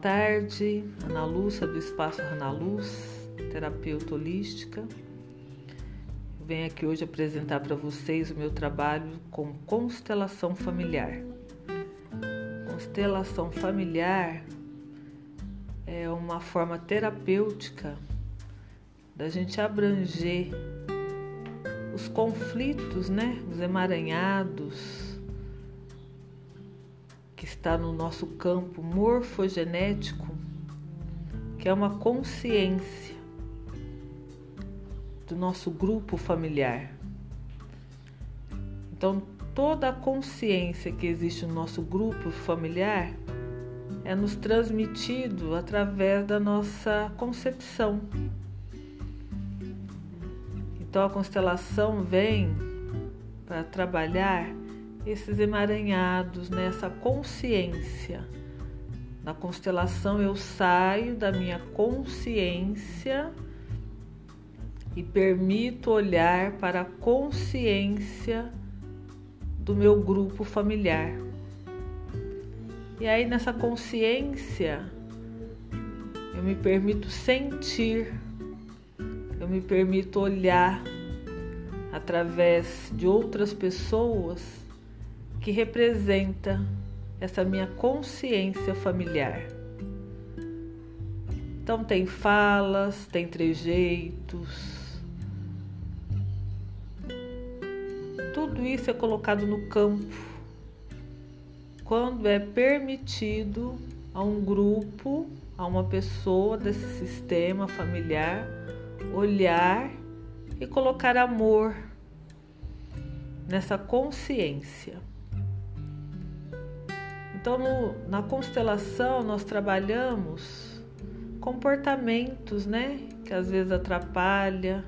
tarde, Ana Lúcia do Espaço Ana Luz, terapeuta holística. Venho aqui hoje apresentar para vocês o meu trabalho com constelação familiar. Constelação familiar é uma forma terapêutica da gente abranger os conflitos, né, os emaranhados, que está no nosso campo morfogenético, que é uma consciência do nosso grupo familiar. Então, toda a consciência que existe no nosso grupo familiar é nos transmitido através da nossa concepção. Então, a constelação vem para trabalhar esses emaranhados, nessa né? consciência. Na constelação eu saio da minha consciência e permito olhar para a consciência do meu grupo familiar. E aí nessa consciência eu me permito sentir, eu me permito olhar através de outras pessoas que representa essa minha consciência familiar. Então, tem falas, tem trejeitos, tudo isso é colocado no campo quando é permitido a um grupo, a uma pessoa desse sistema familiar olhar e colocar amor nessa consciência. Então, no, na constelação, nós trabalhamos comportamentos, né? Que às vezes atrapalha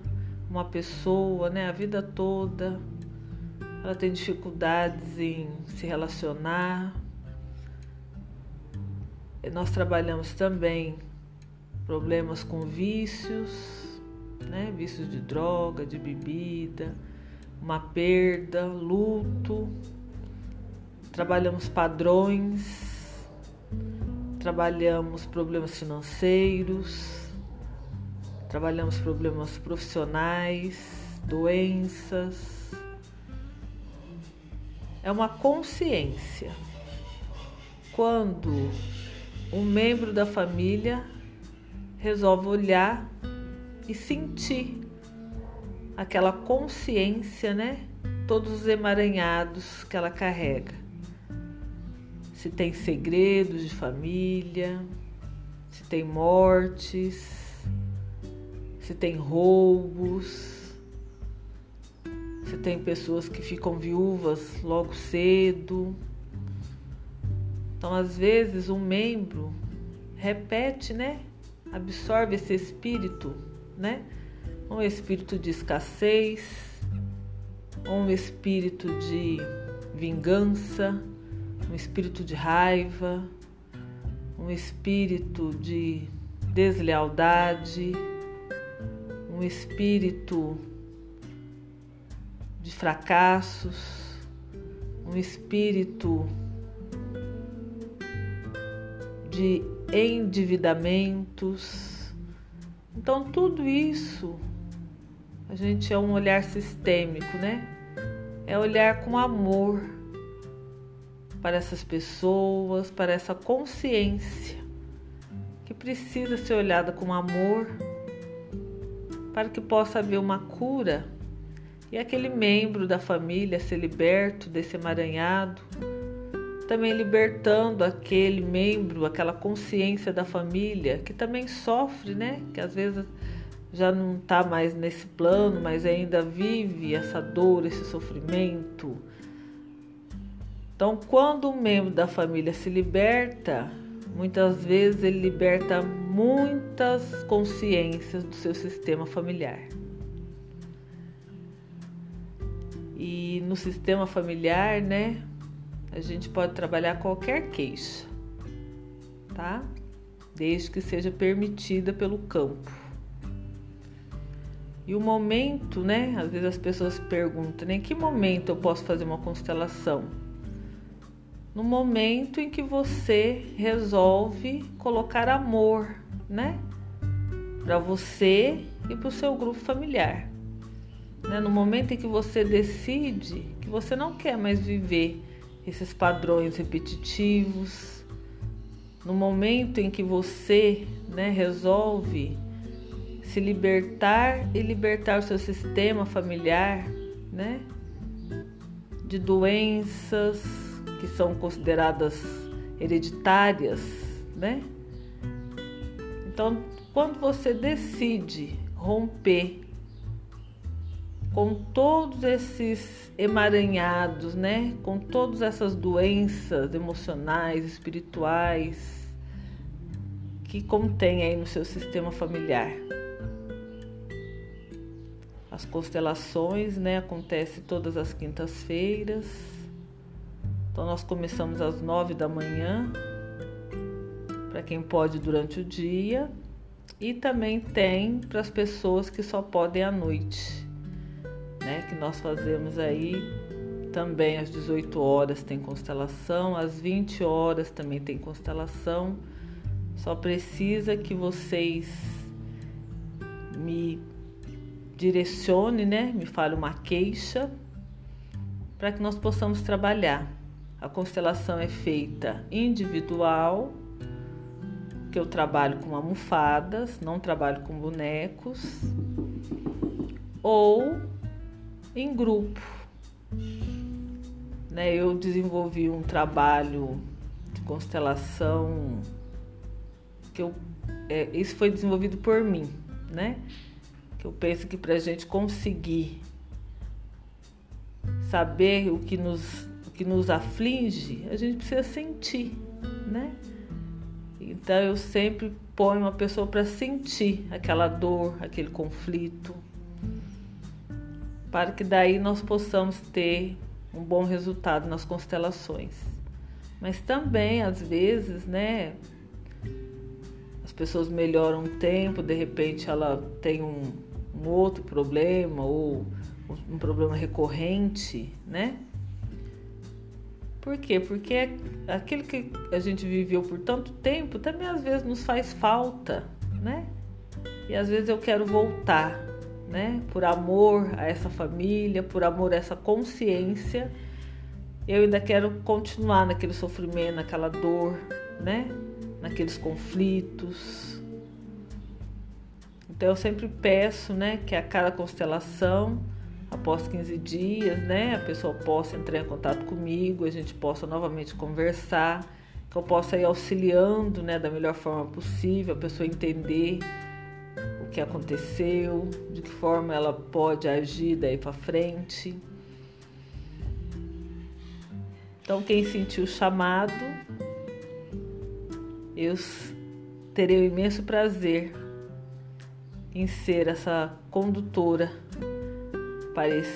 uma pessoa, né? A vida toda. Ela tem dificuldades em se relacionar. Nós trabalhamos também problemas com vícios, né? Vícios de droga, de bebida, uma perda, luto trabalhamos padrões, trabalhamos problemas financeiros, trabalhamos problemas profissionais, doenças. É uma consciência. Quando um membro da família resolve olhar e sentir aquela consciência, né? Todos os emaranhados que ela carrega se tem segredos de família, se tem mortes, se tem roubos, se tem pessoas que ficam viúvas logo cedo. Então, às vezes, um membro repete, né? Absorve esse espírito, né? Um espírito de escassez, um espírito de vingança um espírito de raiva, um espírito de deslealdade, um espírito de fracassos, um espírito de endividamentos. Então, tudo isso a gente é um olhar sistêmico, né? É olhar com amor para essas pessoas, para essa consciência que precisa ser olhada com amor, para que possa haver uma cura e aquele membro da família ser liberto desse emaranhado, também libertando aquele membro, aquela consciência da família que também sofre, né? Que às vezes já não está mais nesse plano, mas ainda vive essa dor, esse sofrimento, então, quando um membro da família se liberta, muitas vezes ele liberta muitas consciências do seu sistema familiar. E no sistema familiar, né, a gente pode trabalhar qualquer queixa, tá? Desde que seja permitida pelo campo. E o momento, né? Às vezes as pessoas perguntam, né, em que momento eu posso fazer uma constelação? No momento em que você resolve colocar amor, né? Para você e para o seu grupo familiar. Né? No momento em que você decide que você não quer mais viver esses padrões repetitivos, no momento em que você né, resolve se libertar e libertar o seu sistema familiar, né, de doenças que são consideradas hereditárias, né? Então, quando você decide romper com todos esses emaranhados, né? Com todas essas doenças emocionais, espirituais que contém aí no seu sistema familiar. As constelações, né, acontecem todas as quintas-feiras. Então nós começamos às nove da manhã, para quem pode durante o dia, e também tem para as pessoas que só podem à noite né, que nós fazemos aí também às 18 horas tem constelação, às 20 horas também tem constelação. Só precisa que vocês me direcione, né? Me fale uma queixa para que nós possamos trabalhar. A constelação é feita individual, que eu trabalho com almofadas, não trabalho com bonecos, ou em grupo. Né, eu desenvolvi um trabalho de constelação que eu, é, isso foi desenvolvido por mim, né? Que eu penso que para a gente conseguir saber o que nos, que nos aflige, a gente precisa sentir, né? Então eu sempre ponho uma pessoa para sentir aquela dor, aquele conflito, para que daí nós possamos ter um bom resultado nas constelações. Mas também, às vezes, né, as pessoas melhoram um tempo, de repente ela tem um, um outro problema ou um problema recorrente, né? Por quê? Porque aquilo que a gente viveu por tanto tempo também às vezes nos faz falta, né? E às vezes eu quero voltar né? Por amor a essa família, por amor a essa consciência, eu ainda quero continuar naquele sofrimento, naquela dor, né? Naqueles conflitos. Então eu sempre peço, né, que a cada constelação, após 15 dias, né, a pessoa possa entrar em contato comigo, a gente possa novamente conversar, que eu possa ir auxiliando, né, da melhor forma possível, a pessoa entender que aconteceu, de que forma ela pode agir daí para frente. Então, quem sentiu o chamado, eu terei o imenso prazer em ser essa condutora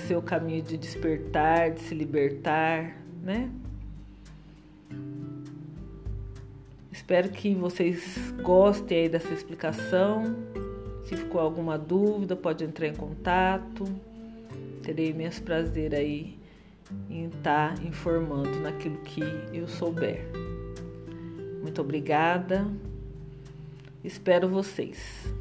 seu caminho de despertar, de se libertar, né? Espero que vocês gostem aí dessa explicação. Se ficou alguma dúvida, pode entrar em contato. Terei imenso prazer aí em estar informando naquilo que eu souber. Muito obrigada. Espero vocês.